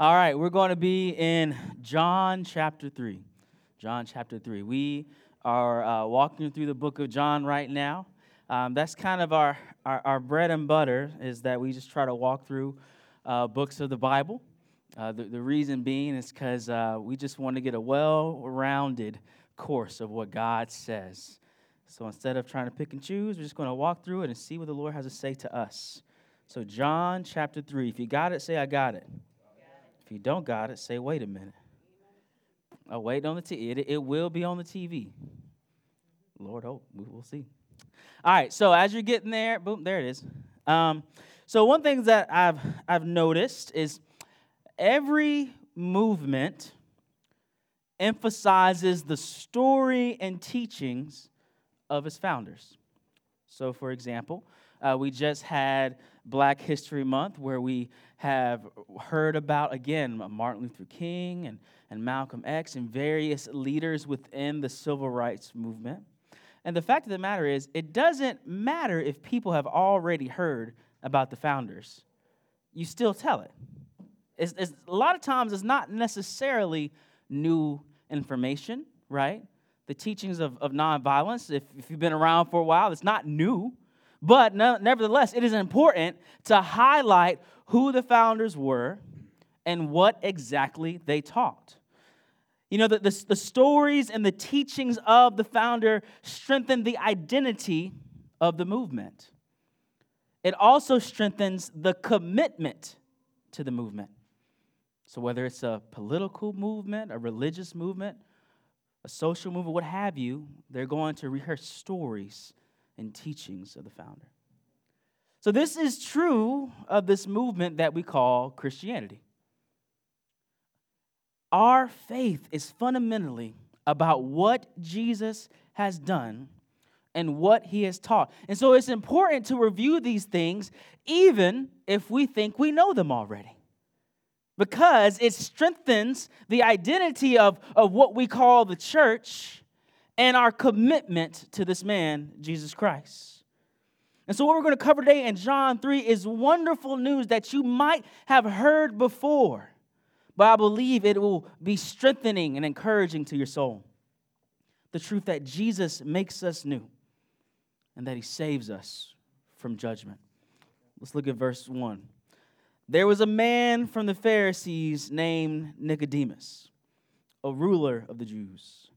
All right, we're going to be in John chapter 3. John chapter 3. We are uh, walking through the book of John right now. Um, that's kind of our, our, our, bread and butter, is that we just try to walk through uh, books of the Bible. Uh, the, the reason being is because uh, we just want to get a well rounded course of what God says. So instead of trying to pick and choose, we're just going to walk through it and see what the Lord has to say to us. So, John chapter 3. If you got it, say, I got it. If you don't got it, say, wait a minute. Oh, wait on the TV. It, it will be on the TV. Lord hope. We will see. All right, so as you're getting there, boom, there it is. Um, so one thing that I've I've noticed is every movement emphasizes the story and teachings of its founders. So, for example, uh, we just had Black History Month, where we have heard about, again, Martin Luther King and, and Malcolm X and various leaders within the civil rights movement. And the fact of the matter is, it doesn't matter if people have already heard about the founders, you still tell it. It's, it's, a lot of times, it's not necessarily new information, right? The teachings of, of nonviolence, if, if you've been around for a while, it's not new. But no, nevertheless, it is important to highlight who the founders were and what exactly they taught. You know, the, the, the, stories and the teachings of the founder strengthen the identity of the movement. It also strengthens the commitment to the movement. So, whether it's a political movement, a religious movement, a social movement, what have you, they're going to rehearse stories and teachings of the founder. So, this is true of this movement that we call Christianity. Our faith is fundamentally about what Jesus has done and what he has taught. And so it's important to review these things even if we think we know them already. Because it strengthens the identity of, of what we call the church and our commitment to this man, Jesus Christ. And so, what we're going to cover today in John 3 is wonderful news that you might have heard before, but I believe it will be strengthening and encouraging to your soul. The truth that Jesus makes us new and that he saves us from judgment. Let's look at verse 1. There was a man from the Pharisees named Nicodemus, a ruler of the Jews.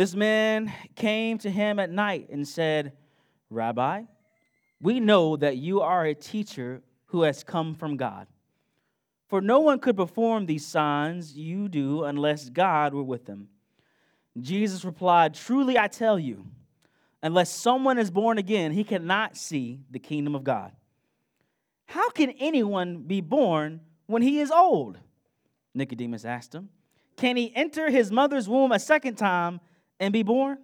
This man came to him at night and said, Rabbi, we know that you are a teacher who has come from God. For no one could perform these signs you do unless God were with them. Jesus replied, Truly I tell you, unless someone is born again, he cannot see the kingdom of God. How can anyone be born when he is old? Nicodemus asked him. Can he enter his mother's womb a second time and be born?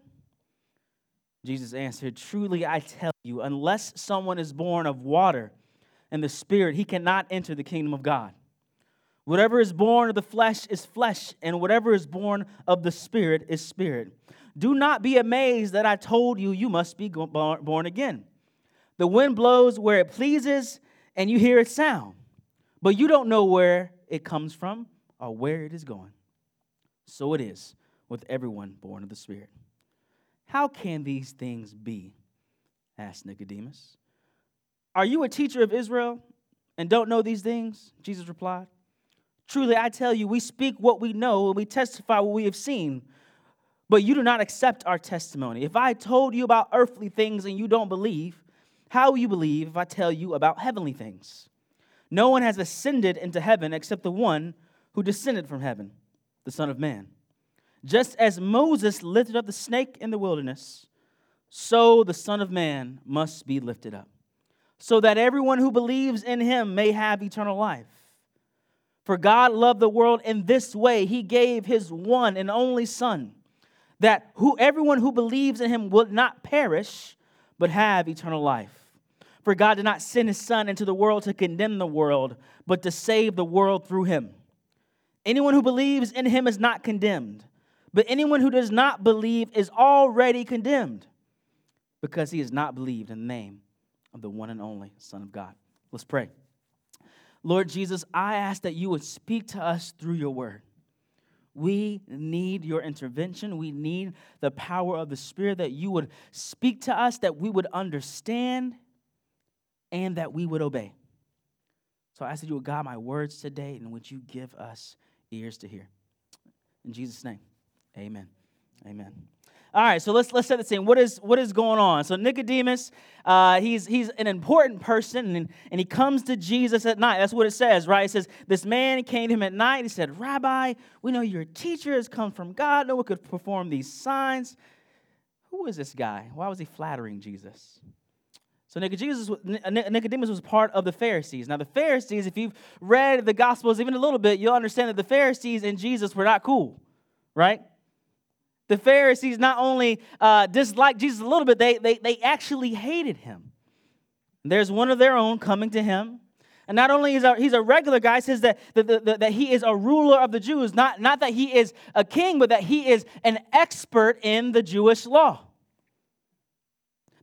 Jesus answered, Truly I tell you, unless someone is born of water and the Spirit, he cannot enter the kingdom of God. Whatever is born of the flesh is flesh, and whatever is born of the Spirit is spirit. Do not be amazed that I told you you must be born again. The wind blows where it pleases, and you hear its sound, but you don't know where it comes from or where it is going. So it is with everyone born of the Spirit. How can these things be? asked Nicodemus. Are you a teacher of Israel and don't know these things? Jesus replied. Truly, I tell you, we speak what we know and we testify what we have seen, but you do not accept our testimony. If I told you about earthly things and you don't believe, how will you believe if I tell you about heavenly things? No one has ascended into heaven except the one who descended from heaven, the Son of Man. Just as Moses lifted up the snake in the wilderness, so the Son of Man must be lifted up, so that everyone who believes in him may have eternal life. For God loved the world in this way, he gave his one and only Son, that who everyone who believes in him will not perish, but have eternal life. For God did not send his Son into the world to condemn the world, but to save the world through him. Anyone who believes in him is not condemned but anyone who does not believe is already condemned because he has not believed in the name of the one and only Son of God. Let's pray. Lord Jesus, I ask that you would speak to us through your word. We need your intervention. We need the power of the Spirit that you would speak to us, that we would understand, and that we would obey. So I ask that you would guide my words today, and would you give us ears to hear. In Jesus' name, amen. Amen. All right, so let's let's set the scene. What is what is going on? So Nicodemus, uh, he's he's an important person, and, and he comes to Jesus at night. That's what it says, right? It says this man came to him at night. He said, "Rabbi, we know your teacher has come from God. No one could perform these signs. Who is this guy? Why was he flattering Jesus?" So Nicodemus, Nicodemus was part of the Pharisees. Now the Pharisees, if you've read the Gospels even a little bit, you'll understand that the Pharisees and Jesus were not cool, right? The Pharisees not only uh, disliked Jesus a little bit, they, they, they actually hated him. There's one of their own coming to him. And not only is he's a regular guy, says that, that, that, that he is a ruler of the Jews, not, not that he is a king, but that he is an expert in the Jewish law.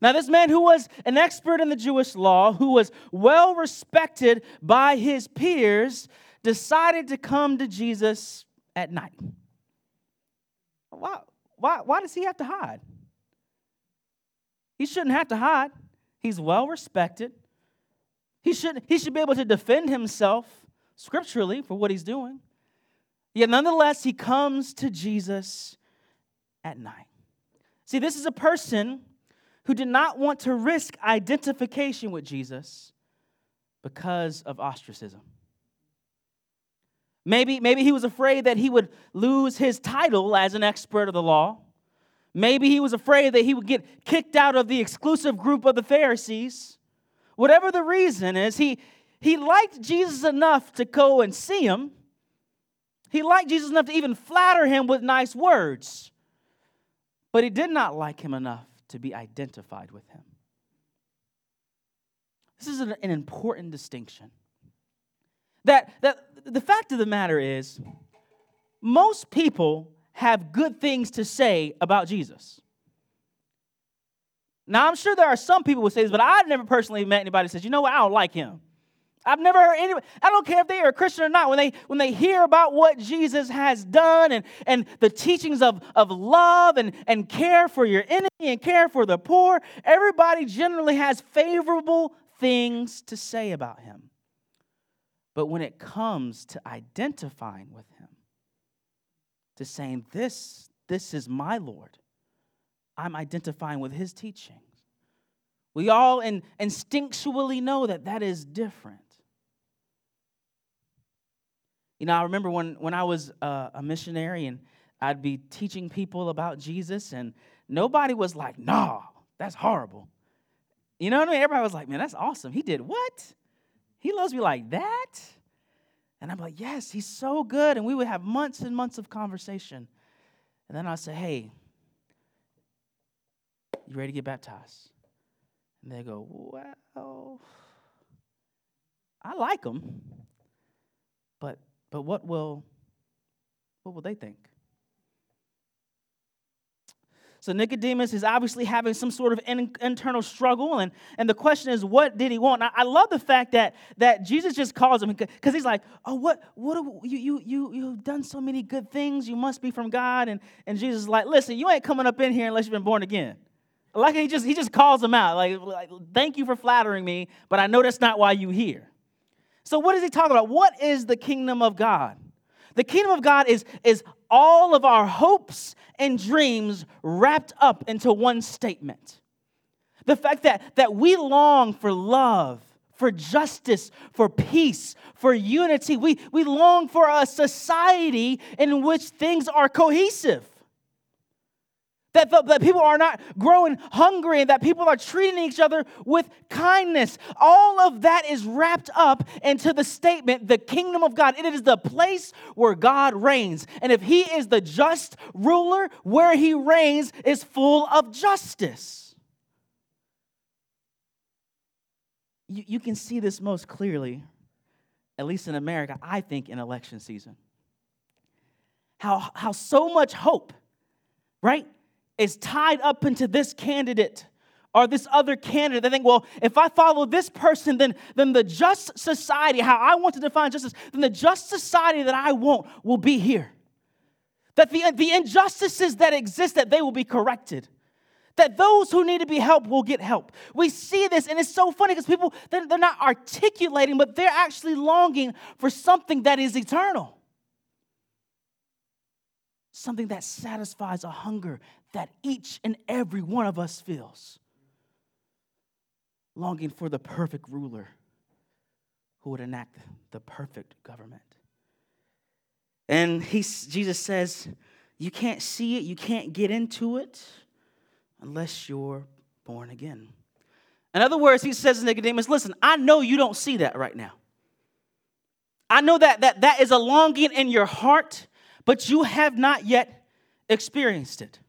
Now, this man who was an expert in the Jewish law, who was well respected by his peers, decided to come to Jesus at night. Wow. Why, why does he have to hide? He shouldn't have to hide. He's well respected. He should, he should be able to defend himself scripturally for what he's doing. Yet nonetheless, he comes to Jesus at night. See, this is a person who did not want to risk identification with Jesus because of ostracism. Maybe, maybe he was afraid that he would lose his title as an expert of the law. Maybe he was afraid that he would get kicked out of the exclusive group of the Pharisees. Whatever the reason is, he, he liked Jesus enough to go and see him. He liked Jesus enough to even flatter him with nice words. But he did not like him enough to be identified with him. This is an, an important distinction. That, that the fact of the matter is, most people have good things to say about Jesus. Now, I'm sure there are some people who say this, but I've never personally met anybody who says, you know what, I don't like him. I've never heard anybody, I don't care if they are a Christian or not, when they when they hear about what Jesus has done and, and the teachings of, of love and, and care for your enemy and care for the poor, everybody generally has favorable things to say about him. But when it comes to identifying with him, to saying, This, this is my Lord, I'm identifying with his teachings. We all in, instinctually know that that is different. You know, I remember when, when I was uh, a missionary and I'd be teaching people about Jesus, and nobody was like, nah, that's horrible. You know what I mean? Everybody was like, man, that's awesome. He did what? He loves me like that? And I'm like, yes, he's so good. And we would have months and months of conversation. And then I'd say, hey, you ready to get baptized? And they go, well, I like him, but but what will what will they think? So Nicodemus is obviously having some sort of in, internal struggle, and, and the question is, what did he want? I, I love the fact that, that Jesus just calls him because he's like, oh, what, what you, you, you, you've done so many good things. You must be from God. And, and Jesus is like, listen, you ain't coming up in here unless you've been born again. Like he just, he just calls him out, like, like, thank you for flattering me, but I know that's not why you here. So what is he talking about? What is the kingdom of God? The kingdom of God is, is all of our hopes and dreams wrapped up into one statement. The fact that, that we long for love, for justice, for peace, for unity. We, we long for a society in which things are cohesive. That, the, that people are not growing hungry and that people are treating each other with kindness. All of that is wrapped up into the statement, the kingdom of God. It is the place where God reigns. And if He is the just ruler, where He reigns is full of justice. You, you can see this most clearly, at least in America, I think, in election season. How, how so much hope, right? Is tied up into this candidate or this other candidate. They think, well, if I follow this person, then, then the just society, how I want to define justice, then the just society that I want will be here. That the, the injustices that exist, that they will be corrected. That those who need to be helped will get help. We see this, and it's so funny because people, they're, they're not articulating, but they're actually longing for something that is eternal. Something that satisfies a hunger that each and every one of us feels longing for the perfect ruler who would enact the perfect government. And he, Jesus says, You can't see it, you can't get into it unless you're born again. In other words, he says to Nicodemus, Listen, I know you don't see that right now. I know that that, that is a longing in your heart, but you have not yet experienced it.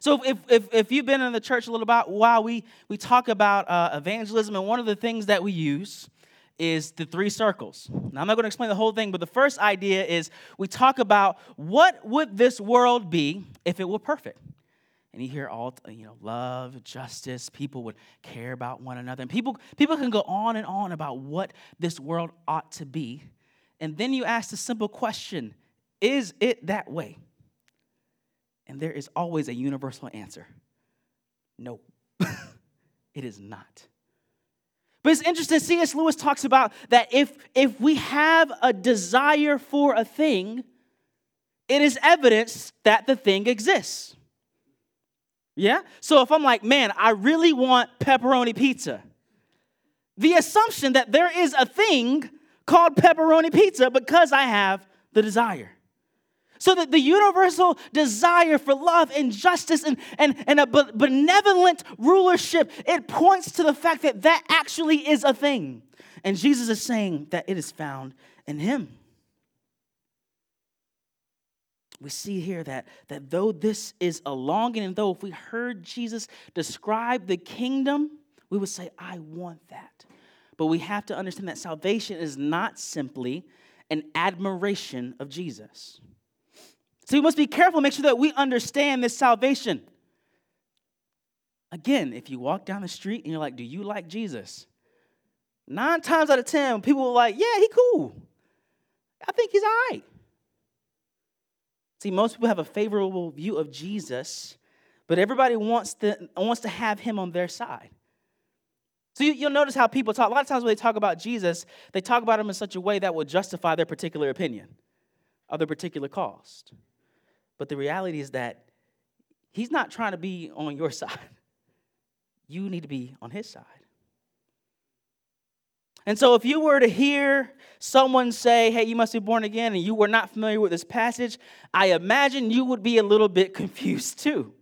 So if, if, if you've been in the church a little bit while, we, we talk about uh, evangelism, and one of the things that we use is the three circles. Now, I'm not going to explain the whole thing, but the first idea is we talk about what would this world be if it were perfect? And you hear all, you know, love, justice, people would care about one another. And people, people can go on and on about what this world ought to be. And then you ask the simple question is it that way? And there is always a universal answer no, it is not. But it's interesting, C.S. Lewis talks about that if, if we have a desire for a thing, it is evidence that the thing exists. Yeah? So if I'm like, man, I really want pepperoni pizza, the assumption that there is a thing called pepperoni pizza because I have the desire. So that the universal desire for love and justice and, and, and a benevolent rulership, it points to the fact that that actually is a thing. And Jesus is saying that it is found in him. We see here that, that though this is a longing, and though if we heard Jesus describe the kingdom, we would say, I want that. But we have to understand that salvation is not simply an admiration of Jesus. So we must be careful, make sure that we understand this salvation. Again, if you walk down the street and you're like, Do you like Jesus? Nine times out of ten, people are like, Yeah, he cool. I think he's all right. See, most people have a favorable view of Jesus, but everybody wants to, wants to have him on their side. So you, will notice how people talk. A lot of times when they talk about Jesus, they talk about him in such a way that will justify their particular opinion of their particular cost. But the reality is that he's not trying to be on your side. You need to be on his side. And so, if you were to hear someone say, Hey, you must be born again, and you were not familiar with this passage, I imagine you would be a little bit confused too.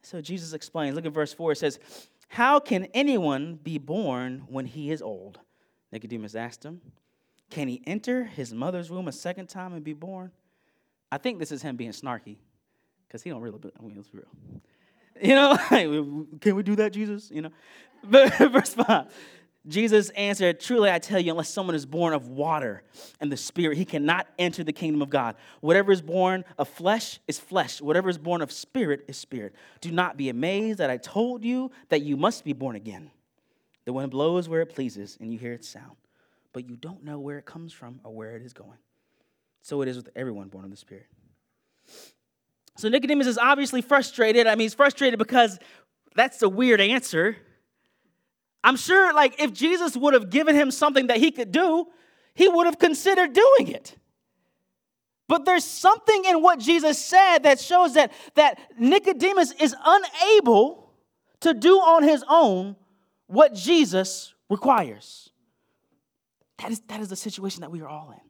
So, Jesus explains. Look at verse 4. It says, How can anyone be born when he is old? Nicodemus asked him, Can he enter his mother's womb a second time and be born? I think this is him being snarky because he don't really, I mean, it's real. You know, can we do that, Jesus? You know, verse 5. Jesus answered, Truly I tell you, unless someone is born of water and the Spirit, he cannot enter the kingdom of God. Whatever is born of flesh is flesh. Whatever is born of spirit is spirit. Do not be amazed that I told you that you must be born again. The wind blows where it pleases, and you hear its sound, but you don't know where it comes from or where it is going. So it is with everyone born of the Spirit. So Nicodemus is obviously frustrated. I mean, he's frustrated because that's a weird answer. I'm sure, like, if Jesus would have given him something that he could do, he would have considered doing it. But there's something in what Jesus said that shows that, that Nicodemus is unable to do on his own what Jesus requires. That is, that is the situation that we are all in.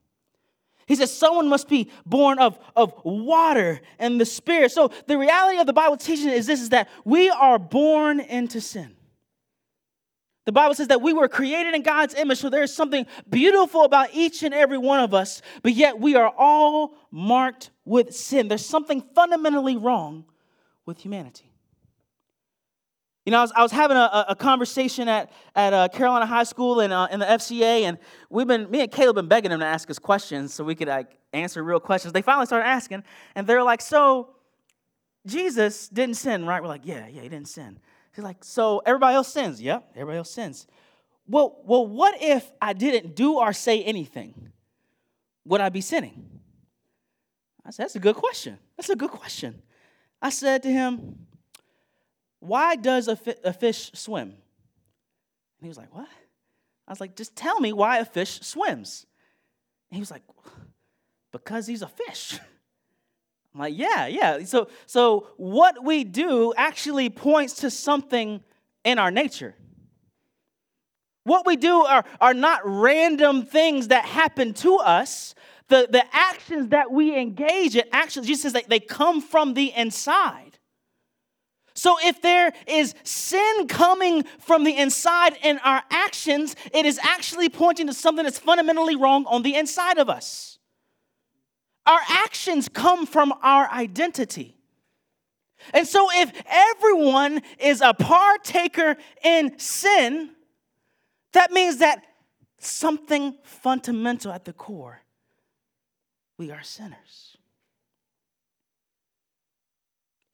He says someone must be born of, of water and the spirit. So the reality of the Bible teaching is this is that we are born into sin. The Bible says that we were created in God's image, so there's something beautiful about each and every one of us, but yet we are all marked with sin. There's something fundamentally wrong with humanity. You know, I was, I was having a, a conversation at, at uh, Carolina High School and uh, in the FCA, and we've been, me and Caleb been begging them to ask us questions so we could like answer real questions. They finally started asking, and they're like, "So, Jesus didn't sin, right?" We're like, "Yeah, yeah, he didn't sin." He's like, so everybody else sins. Yep, everybody else sins. Well, well, what if I didn't do or say anything? Would I be sinning? I said, that's a good question. That's a good question. I said to him, why does a, fi- a fish swim? And he was like, what? I was like, just tell me why a fish swims. And he was like, because he's a fish. I'm like, yeah, yeah. So, so what we do actually points to something in our nature. What we do are, are not random things that happen to us. The, the actions that we engage in, actually, Jesus says that they come from the inside. So if there is sin coming from the inside in our actions, it is actually pointing to something that's fundamentally wrong on the inside of us. Our actions come from our identity. And so, if everyone is a partaker in sin, that means that something fundamental at the core we are sinners.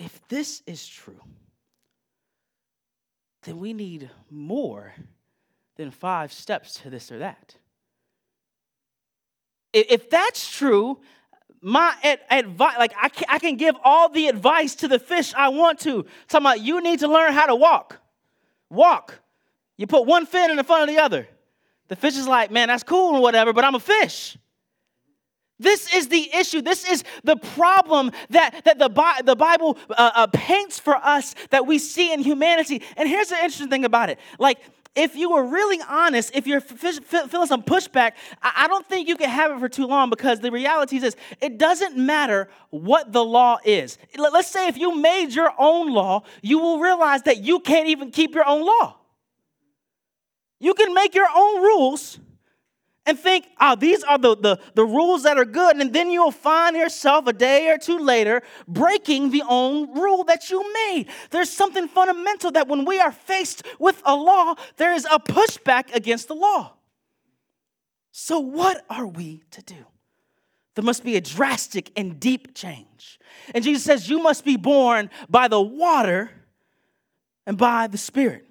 If this is true, then we need more than five steps to this or that. If that's true, my advice, like I can, I can give all the advice to the fish I want to. Talking about you need to learn how to walk. Walk. You put one fin in the front of the other. The fish is like, man, that's cool and whatever, but I'm a fish. This is the issue. This is the problem that, that the, the Bible uh, uh, paints for us that we see in humanity. And here's the interesting thing about it. Like, if you were really honest, if you're feeling some pushback, I don't think you can have it for too long because the reality is this it doesn't matter what the law is. Let's say if you made your own law, you will realize that you can't even keep your own law. You can make your own rules and think, oh, these are the, the, the rules that are good. And then you'll find yourself a day or two later breaking the own rule that you made. There's something fundamental that when we are faced with a law, there is a pushback against the law. So, what are we to do? There must be a drastic and deep change. And Jesus says, You must be born by the water and by the Spirit.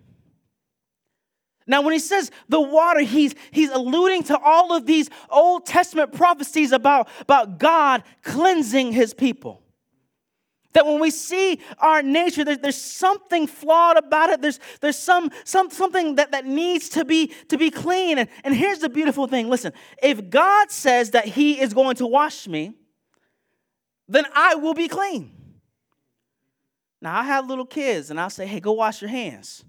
Now, when he says the water, he's, he's alluding to all of these Old Testament prophecies about, about God cleansing his people. That when we see our nature, there's, there's something flawed about it. There's, there's some, some, something that, that needs to be, to be clean. And, and here's the beautiful thing listen, if God says that he is going to wash me, then I will be clean. Now, I have little kids, and I'll say, hey, go wash your hands.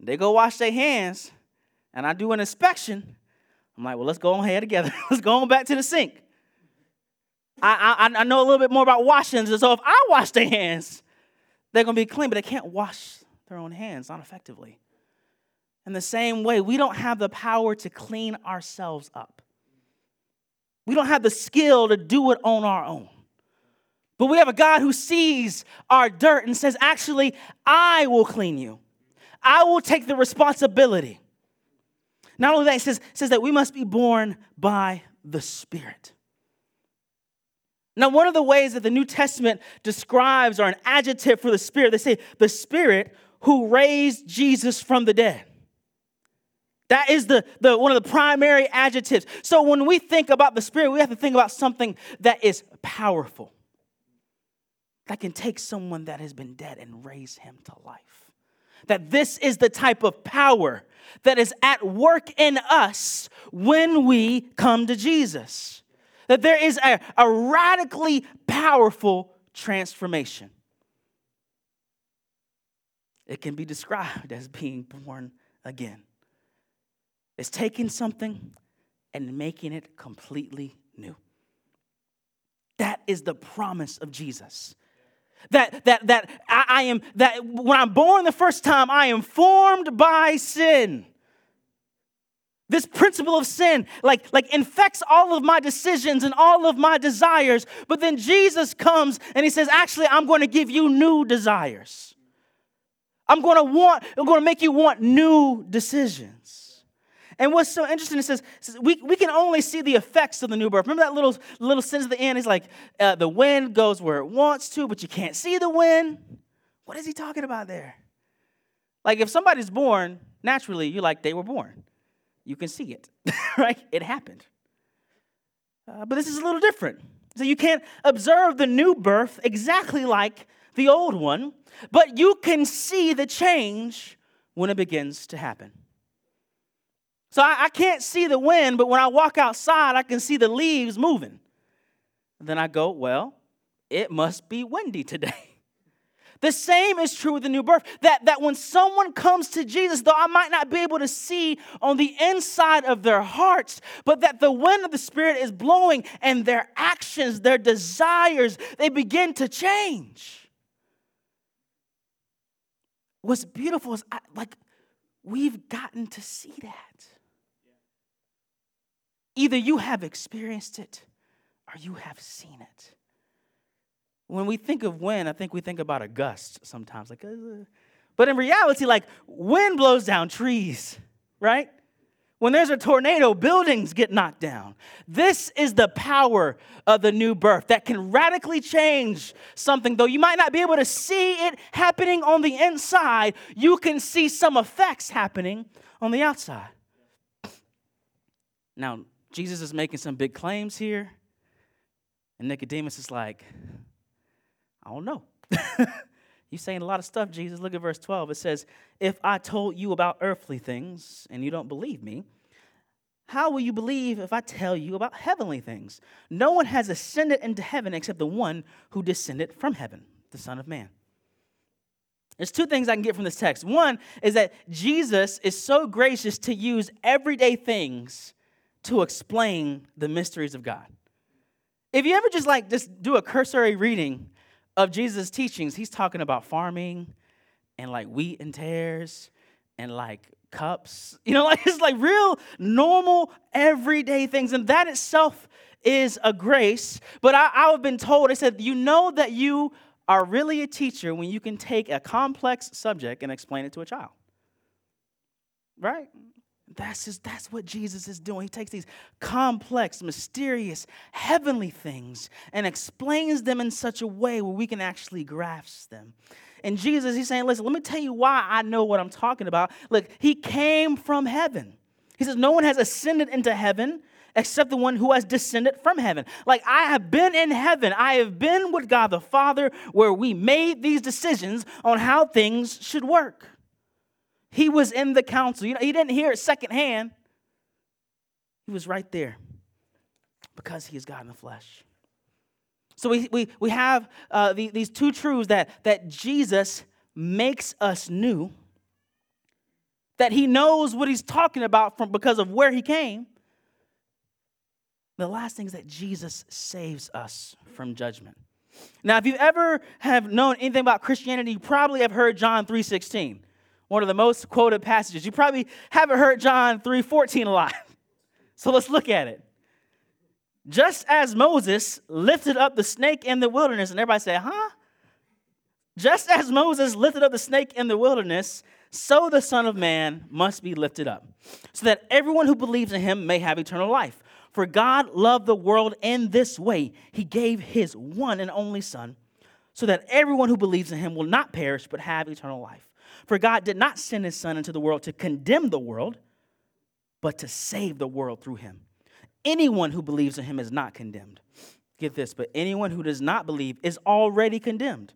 They go wash their hands, and I do an inspection. I'm like, well, let's go on ahead together. let's go on back to the sink. I, I, I know a little bit more about washing, so if I wash their hands, they're going to be clean, but they can't wash their own hands, not effectively. In the same way, we don't have the power to clean ourselves up. We don't have the skill to do it on our own. But we have a God who sees our dirt and says, Actually, I will clean you. I will take the responsibility. Not only that, it says, says that we must be born by the Spirit. Now, one of the ways that the New Testament describes or an adjective for the Spirit, they say the Spirit who raised Jesus from the dead. That is the, the one of the primary adjectives. So when we think about the Spirit, we have to think about something that is powerful, that can take someone that has been dead and raise him to life that this is the type of power that is at work in us when we come to Jesus. That there is a, a radically powerful transformation. It can be described as being born again. It's taking something and making it completely new. That is the promise of Jesus. That, that, that I, I am, that when I'm born the first time, I am formed by sin. This principle of sin like, like infects all of my decisions and all of my desires. But then Jesus comes and he says, actually, I'm going to give you new desires. I'm going to want, I'm going to make you want new decisions. And what's so interesting, it says, we, we can only see the effects of the new birth. Remember that little, little sentence at the end? He's like, uh, the wind goes where it wants to, but you can't see the wind. What is he talking about there? Like if somebody's born naturally, you're like, they were born. You can see it, right? It happened. Uh, but this is a little different. So you can't observe the new birth exactly like the old one, but you can see the change when it begins to happen. So I, I can't see the wind, but when I walk outside, I can see the leaves moving. then I go, well, it must be windy today. The same is true with the new birth. That, that when someone comes to Jesus, though I might not be able to see on the inside of their hearts, but that the wind of the Spirit is blowing and their actions, their desires, they begin to change. What's beautiful is I, like we've gotten to see that. Either you have experienced it or you have seen it. When we think of wind, I think we think about a gust sometimes. Like, uh, but in reality, like wind blows down trees, right? When there's a tornado, buildings get knocked down. This is the power of the new birth that can radically change something. Though you might not be able to see it happening on the inside, you can see some effects happening on the outside. Now, Jesus is making some big claims here, and Nicodemus is like, I don't know. You're saying a lot of stuff, Jesus. Look at verse 12. It says, If I told you about earthly things and you don't believe me, how will you believe if I tell you about heavenly things? No one has ascended into heaven except the one who descended from heaven, the Son of Man. There's two things I can get from this text. One is that Jesus is so gracious to use everyday things to explain the mysteries of God. If you ever just like just do a cursory reading of Jesus' teachings, he's talking about farming and like wheat and tares and like cups. You know, like it's like real normal everyday things. And that itself is a grace. But I, I've been told, I said, you know that you are really a teacher when you can take a complex subject and explain it to a child. Right? That's, just, that's what Jesus is doing. He takes these complex, mysterious, heavenly things and explains them in such a way where we can actually grasp them. And Jesus, he's saying, listen, let me tell you why I know what I'm talking about. Look, he came from heaven. He says, no one has ascended into heaven except the one who has descended from heaven. Like I have been in heaven, I have been with God the Father where we made these decisions on how things should work. He was in the council. You know, he didn't hear it secondhand. He was right there because he is God in the flesh. So we, we, we have uh, the, these two truths that, that Jesus makes us new, that he knows what he's talking about from, because of where he came. The last thing is that Jesus saves us from judgment. Now, if you ever have known anything about Christianity, you probably have heard John 3.16 one of the most quoted passages. You probably haven't heard John 3:14 a lot. So let's look at it. Just as Moses lifted up the snake in the wilderness, and everybody say, huh? Just as Moses lifted up the snake in the wilderness, so the Son of Man must be lifted up, so that everyone who believes in him may have eternal life. For God loved the world in this way He gave His one and only Son, so that everyone who believes in him will not perish but have eternal life. For God did not send his Son into the world to condemn the world, but to save the world through him. Anyone who believes in him is not condemned. Get this, but anyone who does not believe is already condemned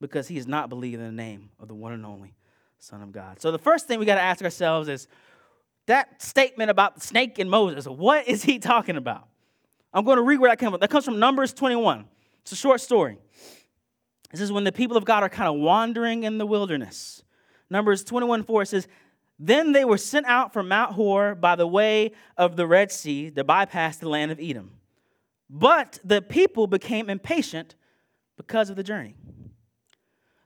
because he has not believed in the name of the one and only Son of God. So the first thing we got to ask ourselves is that statement about the snake and Moses, what is he talking about? I'm going to read where that comes from. That comes from Numbers 21. It's a short story. This is when the people of God are kind of wandering in the wilderness. Numbers 21 4 says, Then they were sent out from Mount Hor by the way of the Red Sea to bypass the land of Edom. But the people became impatient because of the journey.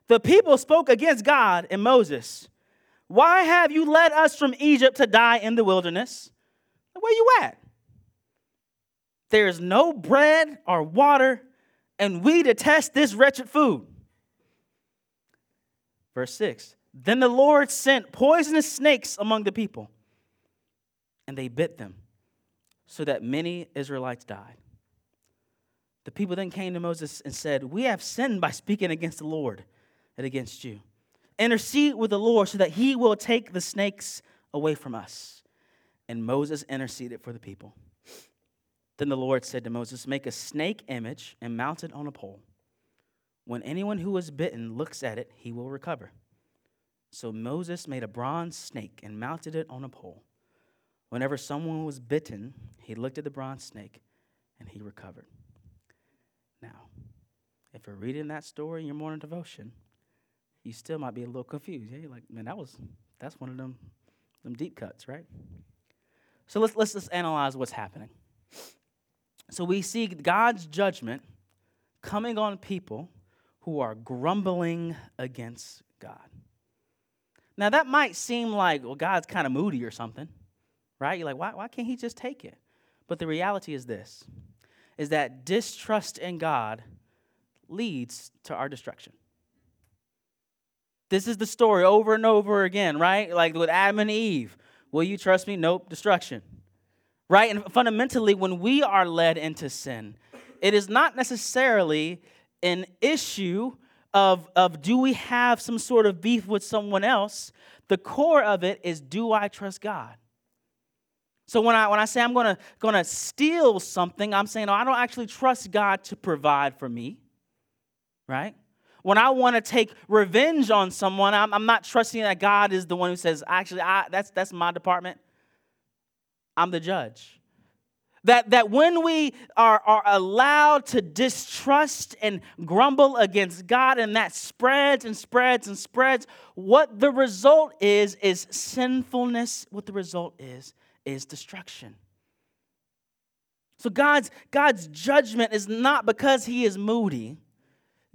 The people spoke against God and Moses. Why have you led us from Egypt to die in the wilderness? Where you at? There is no bread or water and we detest this wretched food. Verse 6 Then the Lord sent poisonous snakes among the people, and they bit them, so that many Israelites died. The people then came to Moses and said, We have sinned by speaking against the Lord. and against you. Intercede with the Lord so that he will take the snakes away from us. And Moses interceded for the people. Then the Lord said to Moses, Make a snake image and mount it on a pole. When anyone who is bitten looks at it, he will recover. So Moses made a bronze snake and mounted it on a pole. Whenever someone was bitten, he looked at the bronze snake and he recovered. Now, if you're reading that story in your morning devotion, you still might be a little confused. Yeah, you're like, man, that was that's one of them them deep cuts, right? So let's let's just analyze what's happening. So we see God's judgment coming on people who are grumbling against God. Now that might seem like, well, God's kind of moody or something, right? You're like, why, why can't he just take it? But the reality is this is that distrust in God leads to our destruction. This is the story over and over again, right? Like with Adam and Eve. Will you trust me? Nope, destruction. Right? And fundamentally, when we are led into sin, it is not necessarily an issue of, of do we have some sort of beef with someone else? The core of it is do I trust God? So when I when I say I'm gonna gonna steal something, I'm saying, no, I don't actually trust God to provide for me. Right? When I want to take revenge on someone, I'm, I'm, not trusting that God is the one who says, actually, I, that's that's my department. I'm the judge. That, that when we are, are allowed to distrust and grumble against God, and that spreads and spreads and spreads, what the result is, is sinfulness. What the result is, is destruction. So God's, God's judgment is not because he is moody.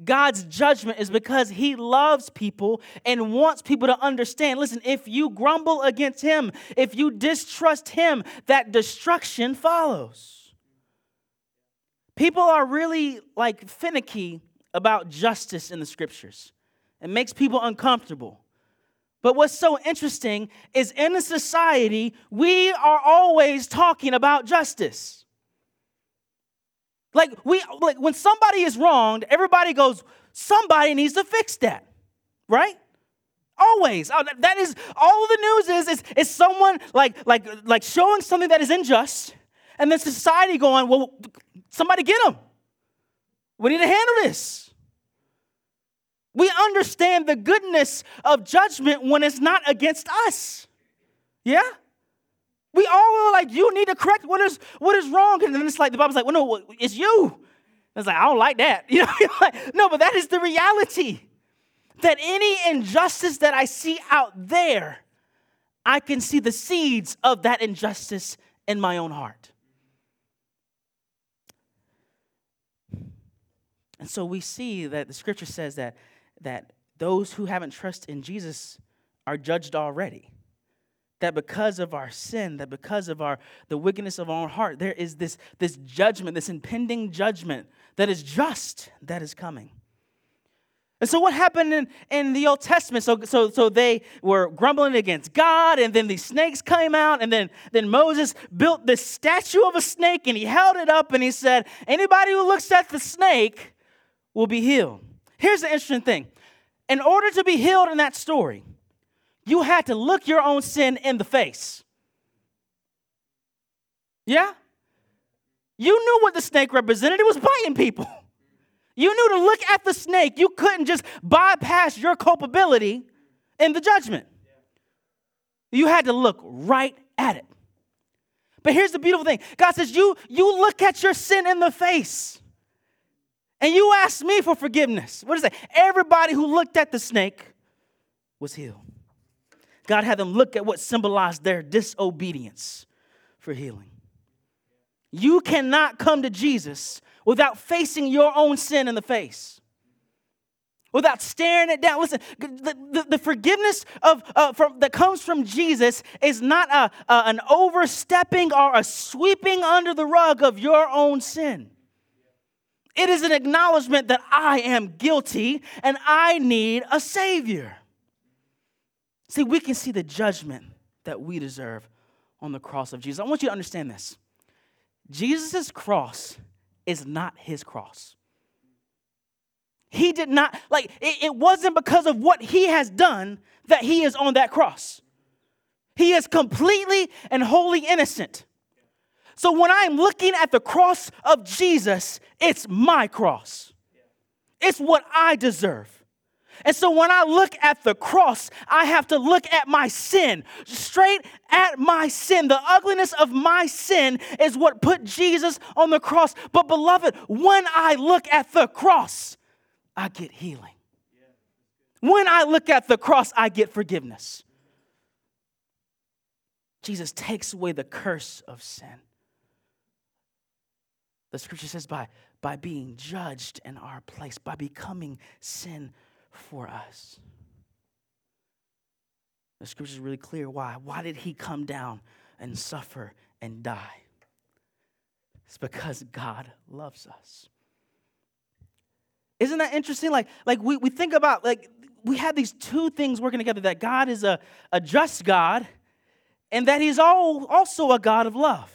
God's judgment is because he loves people and wants people to understand. Listen, if you grumble against him, if you distrust him, that destruction follows. People are really like finicky about justice in the scriptures. It makes people uncomfortable. But what's so interesting is in a society, we are always talking about justice. Like we like when somebody is wronged, everybody goes, somebody needs to fix that. Right? Always. Oh, that is all the news is is is someone like like like showing something that is unjust, and then society going, well, somebody get them. We need to handle this. We understand the goodness of judgment when it's not against us. Yeah? We all are like, you need to correct what is what is wrong. And then it's like the Bible's like, well, no, it's you. And it's like, I don't like that. You know, like, no, but that is the reality. That any injustice that I see out there, I can see the seeds of that injustice in my own heart. And so we see that the scripture says that that those who haven't trusted in Jesus are judged already. That because of our sin, that because of our the wickedness of our heart, there is this, this judgment, this impending judgment that is just that is coming. And so what happened in, in the Old Testament? So, so, so they were grumbling against God, and then these snakes came out, and then, then Moses built this statue of a snake, and he held it up, and he said, Anybody who looks at the snake will be healed. Here's the interesting thing in order to be healed in that story, you had to look your own sin in the face. Yeah? You knew what the snake represented, it was biting people. You knew to look at the snake, you couldn't just bypass your culpability in the judgment. You had to look right at it. But here's the beautiful thing God says, You, you look at your sin in the face. And you ask me for forgiveness. What is that? Everybody who looked at the snake was healed. God had them look at what symbolized their disobedience for healing. You cannot come to Jesus without facing your own sin in the face, without staring it down. Listen, the, the, the forgiveness of, uh, from, that comes from Jesus is not a, a, an overstepping or a sweeping under the rug of your own sin. It is an acknowledgement that I am guilty and I need a Savior. See, we can see the judgment that we deserve on the cross of Jesus. I want you to understand this Jesus' cross is not his cross. He did not, like, it, it wasn't because of what he has done that he is on that cross. He is completely and wholly innocent. So when I'm looking at the cross of Jesus, it's my cross. It's what I deserve. And so when I look at the cross, I have to look at my sin, straight at my sin. The ugliness of my sin is what put Jesus on the cross. But beloved, when I look at the cross, I get healing. When I look at the cross, I get forgiveness. Jesus takes away the curse of sin. The scripture says, by, by being judged in our place, by becoming sin for us. The scripture is really clear why. Why did he come down and suffer and die? It's because God loves us. Isn't that interesting? Like, like we, we think about like we have these two things working together that God is a, a just God and that he's all, also a God of love.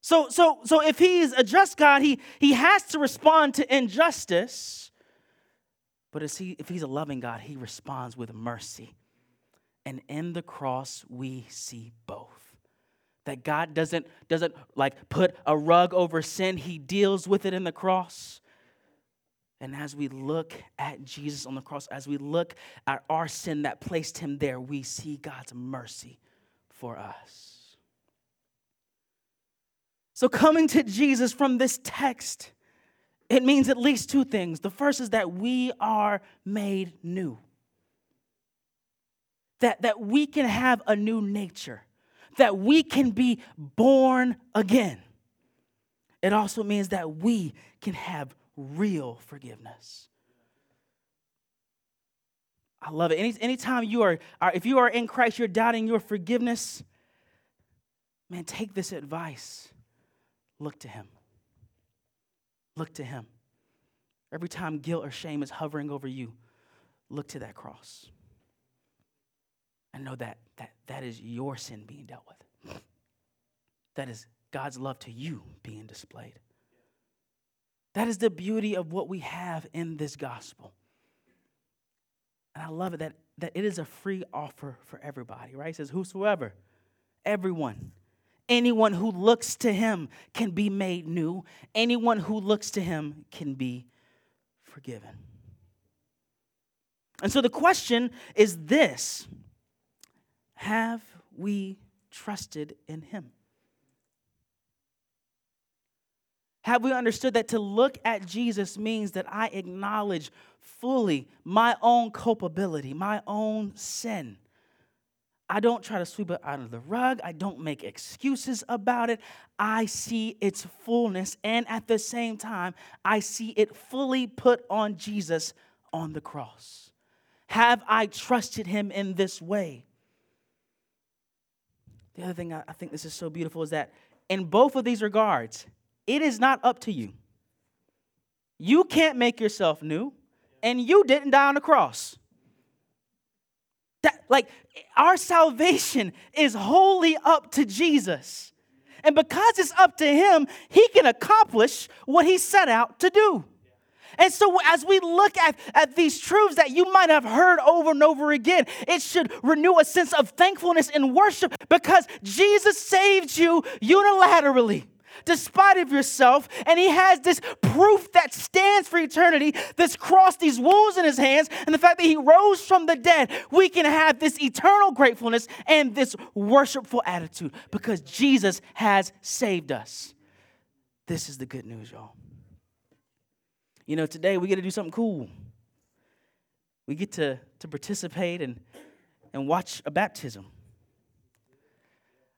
So, so, so if he's a just God, he, he has to respond to injustice. But he, if he's a loving God, he responds with mercy. And in the cross, we see both. That God doesn't, doesn't like put a rug over sin, he deals with it in the cross. And as we look at Jesus on the cross, as we look at our sin that placed him there, we see God's mercy for us. So, coming to Jesus from this text, it means at least two things. The first is that we are made new, that, that we can have a new nature, that we can be born again. It also means that we can have real forgiveness. I love it. Any, anytime you are, are, if you are in Christ, you're doubting your forgiveness, man, take this advice Look to Him. Look to Him. Every time guilt or shame is hovering over you, look to that cross. And know that that, that is your sin being dealt with. That is God's love to you being displayed. That is the beauty of what we have in this gospel. And I love it that, that it is a free offer for everybody, right? It says, Whosoever, everyone, Anyone who looks to him can be made new. Anyone who looks to him can be forgiven. And so the question is this Have we trusted in him? Have we understood that to look at Jesus means that I acknowledge fully my own culpability, my own sin? I don't try to sweep it under the rug. I don't make excuses about it. I see its fullness. And at the same time, I see it fully put on Jesus on the cross. Have I trusted him in this way? The other thing I think this is so beautiful is that in both of these regards, it is not up to you. You can't make yourself new, and you didn't die on the cross. That, like, our salvation is wholly up to Jesus. And because it's up to Him, He can accomplish what He set out to do. And so, as we look at, at these truths that you might have heard over and over again, it should renew a sense of thankfulness and worship because Jesus saved you unilaterally despite of yourself and he has this proof that stands for eternity this cross these wounds in his hands and the fact that he rose from the dead we can have this eternal gratefulness and this worshipful attitude because jesus has saved us. This is the good news y'all. You know today we get to do something cool. We get to, to participate and, and watch a baptism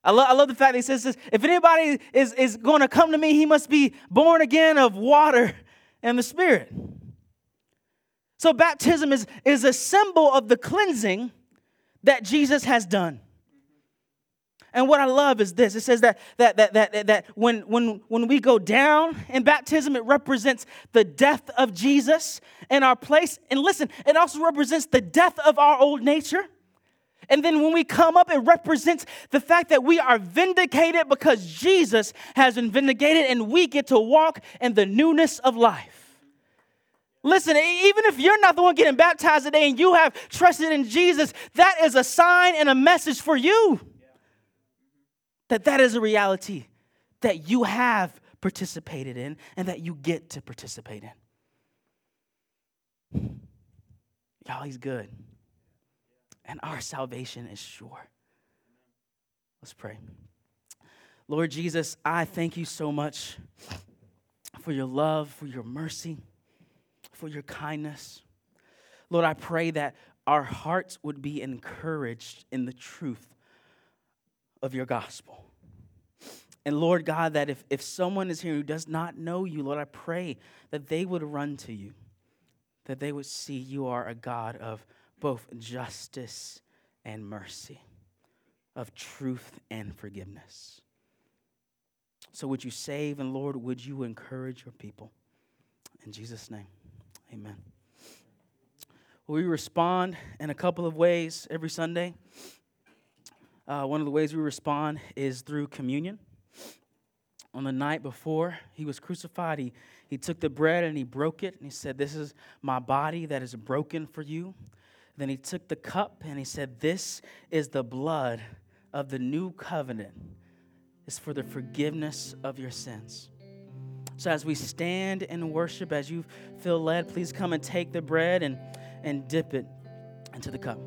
I, lo- I love the fact that he says this if anybody is, is going to come to me, he must be born again of water and the Spirit. So, baptism is, is a symbol of the cleansing that Jesus has done. And what I love is this it says that, that, that, that, that when, when, when we go down in baptism, it represents the death of Jesus in our place. And listen, it also represents the death of our old nature. And then when we come up, it represents the fact that we are vindicated because Jesus has been vindicated and we get to walk in the newness of life. Listen, even if you're not the one getting baptized today and you have trusted in Jesus, that is a sign and a message for you. That that is a reality that you have participated in and that you get to participate in. Y'all, he's good. And our salvation is sure. Let's pray. Lord Jesus, I thank you so much for your love, for your mercy, for your kindness. Lord, I pray that our hearts would be encouraged in the truth of your gospel. And Lord God, that if, if someone is here who does not know you, Lord, I pray that they would run to you, that they would see you are a God of both justice and mercy, of truth and forgiveness. So would you save, and Lord, would you encourage your people? In Jesus' name, amen. we respond in a couple of ways every Sunday. Uh, one of the ways we respond is through communion on the night before he was crucified, he, he took the bread and he broke it. And he said, This is my body that is broken for you. Then he took the cup and he said, This is the blood of the new covenant. It's for the forgiveness of your sins. So as we stand and worship, as you feel led, please come and take the bread and, and dip it into the cup.